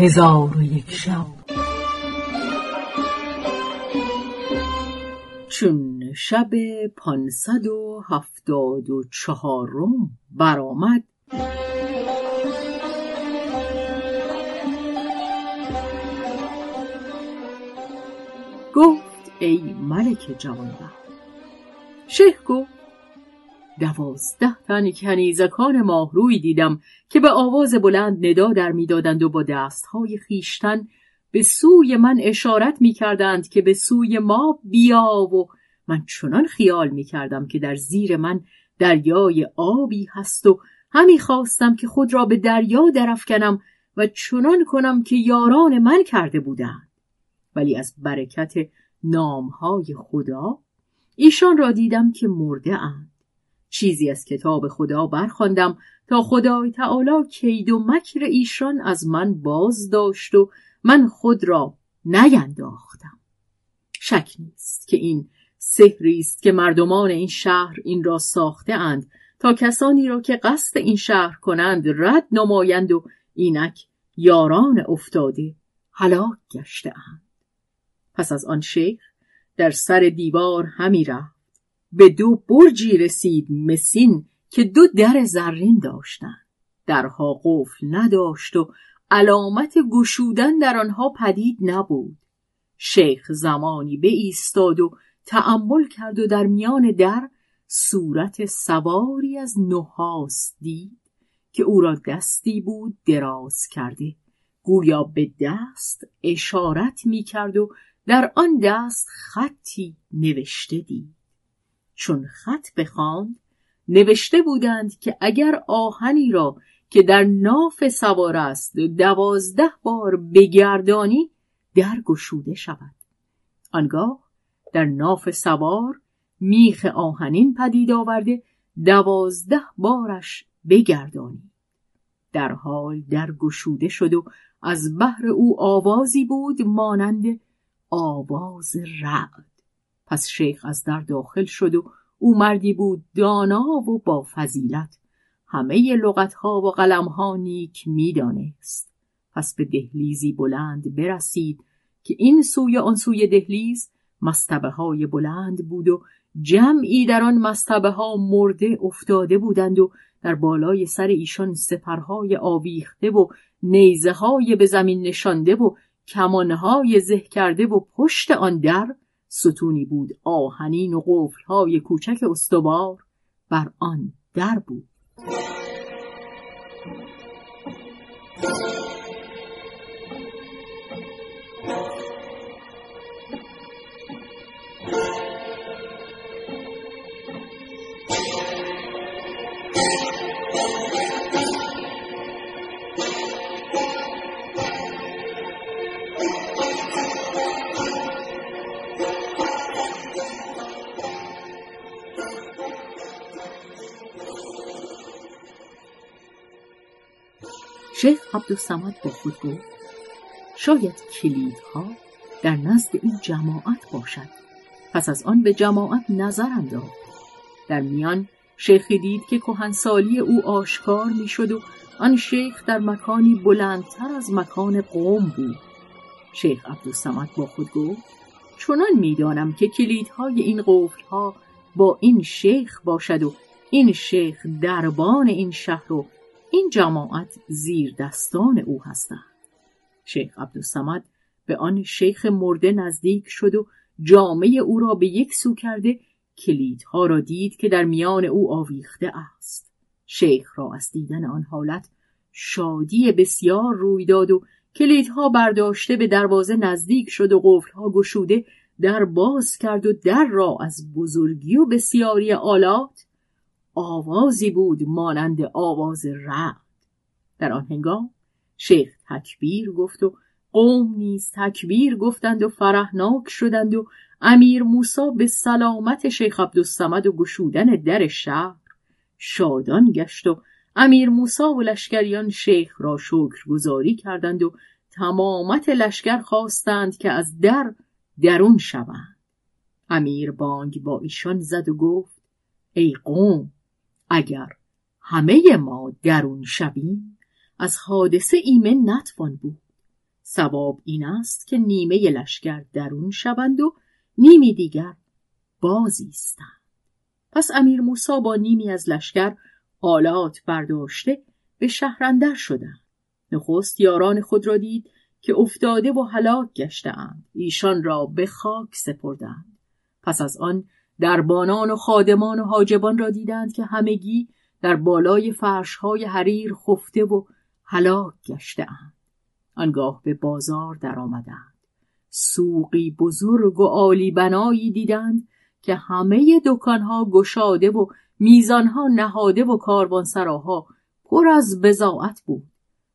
هزار و یک شب. چون شب پانصد و هفتاد و چهارم برآمد. گفت ای ملک جوانبخت شیخ گفت دوازده تن کنیزکان ماهروی دیدم که به آواز بلند ندا در می‌دادند و با دستهای خیشتن به سوی من اشارت می کردند که به سوی ما بیا و من چنان خیال می کردم که در زیر من دریای آبی هست و همی خواستم که خود را به دریا درفکنم و چنان کنم که یاران من کرده بودند. ولی از برکت نامهای خدا ایشان را دیدم که مرده اند. چیزی از کتاب خدا برخواندم تا خدای تعالی کید و مکر ایشان از من باز داشت و من خود را نینداختم. شک نیست که این سحری است که مردمان این شهر این را ساخته اند تا کسانی را که قصد این شهر کنند رد نمایند و اینک یاران افتاده هلاک گشته اند. پس از آن شیخ در سر دیوار همی رفت. به دو برجی رسید مسین که دو در زرین داشتند. درها قفل نداشت و علامت گشودن در آنها پدید نبود. شیخ زمانی به ایستاد و تأمل کرد و در میان در صورت سواری از نحاس دید که او را دستی بود دراز کرده. گویا به دست اشارت می کرد و در آن دست خطی نوشته دید. چون خط بخواند نوشته بودند که اگر آهنی را که در ناف سوار است دوازده بار بگردانی در گشوده شود. آنگاه در ناف سوار میخ آهنین پدید آورده دوازده بارش بگردانی. در حال در گشوده شد و از بحر او آوازی بود مانند آواز رعد. پس شیخ از در داخل شد و او مردی بود دانا و با فضیلت. همه لغتها و قلمها نیک می‌دانست. پس به دهلیزی بلند برسید که این سوی آن سوی دهلیز مستبه های بلند بود و جمعی در آن مستبه ها مرده افتاده بودند و در بالای سر ایشان سپرهای آویخته و نیزه های به زمین نشانده و کمانهای زه کرده و پشت آن در ستونی بود آهنین و قفلهای کوچک استوار بر آن در بود. شیخ عبدالسمد با خود گفت شاید کلیدها در نزد این جماعت باشد. پس از آن به جماعت نظر انداخت. در میان شیخی دید که کهنسالی او آشکار می‌شد و آن شیخ در مکانی بلندتر از مکان قوم بود. شیخ عبدالسمد با خود گفت چنان می‌دانم که کلیدهای این قفلها با این شیخ باشد و این شیخ دربان این شهر و این جماعت زیر دستان او هستند. شیخ عبدالسمد به آن شیخ مرده نزدیک شد و جامعه او را به یک سو کرده کلیدها را دید که در میان او آویخته است. شیخ را از دیدن آن حالت شادی بسیار روی داد و کلیدها برداشته به دروازه نزدیک شد و قفلها گشوده در باز کرد و در را از بزرگی و بسیاری آلات آوازی بود مانند آواز رعد. در آن هنگام شیخ تکبیر گفت و قوم نیز تکبیر گفتند و فرحناک شدند و امیر موسا به سلامت شیخ عبدالسمد و گشودن در شهر شادان گشت و امیر موسا و لشکریان شیخ را شکرگزاری کردند و تمامت لشکر خواستند که از در درون شوند. امیر بانگ با ایشان زد و گفت ای قوم اگر همه ما درون شویم از حادثه ایمن نتوان بود. سواب این است که نیمه لشکر درون شوند و نیمی دیگر بازیستند. پس امیر موسا با نیمی از لشکر آلات برداشته به شهرندر شدند. نخست یاران خود را دید که افتاده و هلاک گشتهاند. ایشان را به خاک سپردند. پس از آن دربانان و خادمان و حاجبان را دیدند که همگی در بالای فرشهای حریر خفته و هلاک گشتهاند. آنگاه به بازار درآمدند. سوقی بزرگ و عالی بنایی دیدند که همه دکانها گشاده و میزانها نهاده و کاروانسراها پر از بزاعت بود.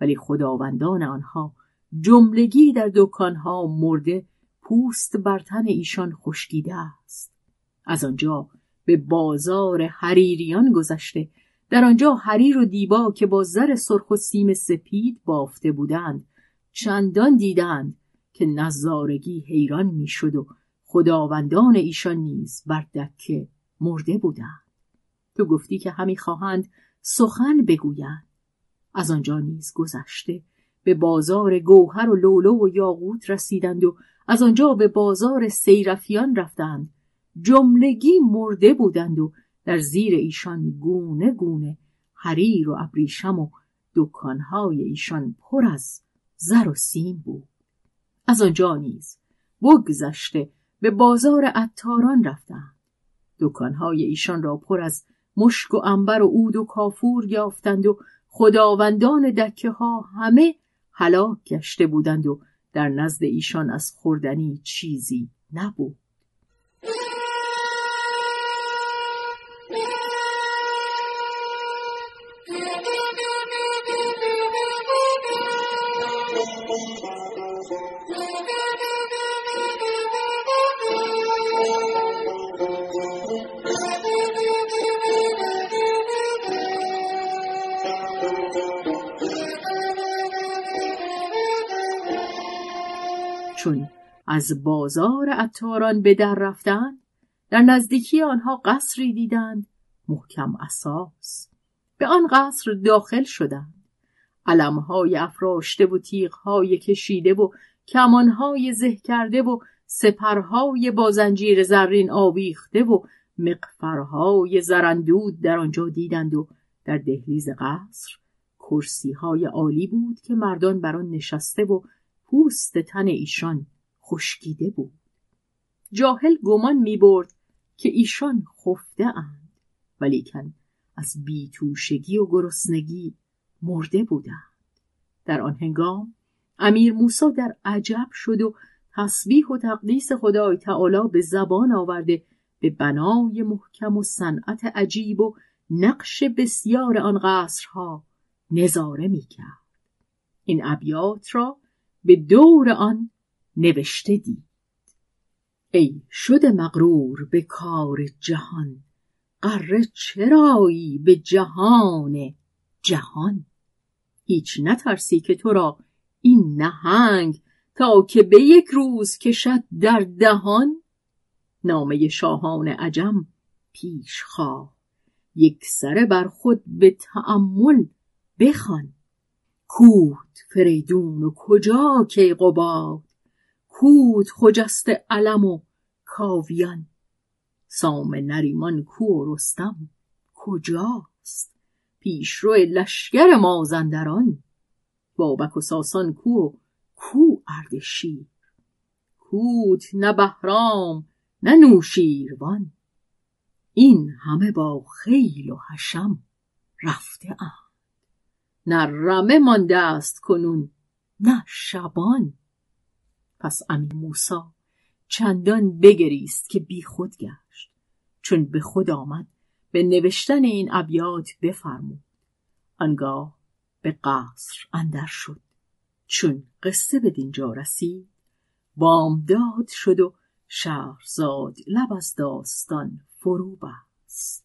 ولی خداوندان آنها جملگی در دکانها مرده پوست بر تن ایشان خشکیده از آنجا به بازار حریریان گذشته. در آنجا حریر و دیبا که با زر سرخ و سیم سپید بافته بودند چندان دیدند که نظارگی حیران می‌شد و خداوندان ایشان نیز بر دکه مرده بودند. تو گفتی که همی خواهند سخن بگویند. از آنجا نیز گذشته. به بازار گوهر و لولو و یاقوت رسیدند و از آنجا به بازار سیرفیان رفتند. جملگی مرده بودند و در زیر ایشان گونه گونه حریر و ابریشم و دکانهای ایشان پر از زر و سیم بود. از آنجا نیز بگذشته به بازار عطاران رفتند. دکانهای ایشان را پر از مشک و انبر و عود و کافور یافتند و خداوندان دکه ها همه هلاک گشته بودند و در نزد ایشان از خوردنی چیزی نبود. چون از بازار عطاران به در رفتند در نزدیکی آنها قصری دیدند محکم اساس. به آن قصر داخل شدند. علمهای افراشته و تیغهای کشیده و کمانهای زه کرده و سپرهای با زنجیر زرین آویخته و مقفرهای زرندود در آنجا دیدند و در دهلیز قصر کرسیهای عالی بود که مردان بر آن نشسته و پوست تن ایشان خشکیده بود جاهل گمان می برد که ایشان خفته اند ولیکن از بیتوشگی و گرسنگی مرده بودند در آن هنگام امیر موسا در عجب شد و تسبیح و تقدیس خدای تعالی به زبان آورده به بنای محکم و صنعت عجیب و نقش بسیار آن قصرها نظاره می کرد. این ابیات را به دور آن نوشته دید. ای شده مغرور به کار جهان قره چرایی به جهان جهان؟ هیچ نترسی که تو را این نهنگ تا که به یک روز کشد در دهان؟ نامه شاهان عجم پیش خواه یک سره بر خود به تأمل بخوان. کوت فریدون و کجا کیقباد کوت خجست علم و کاویان. سام نریمان کو و رستم کجاست؟ پیشرو لشکر مازندران. بابک و ساسان کو و کو اردشیر کوت نه بهرام نه نوشیروان. این همه با خیل و حشم رفته اند نه رمه مانده است کنون. نه شبان. پس امیر موسا چندان بگریست که بی خود گشت چون به خود آمد به نوشتن این ابیات بفرمود. آنگاه به قصر اندر شد چون قصه به دینجا رسید بامداد شد و شهرزاد لب از داستان فرو بست.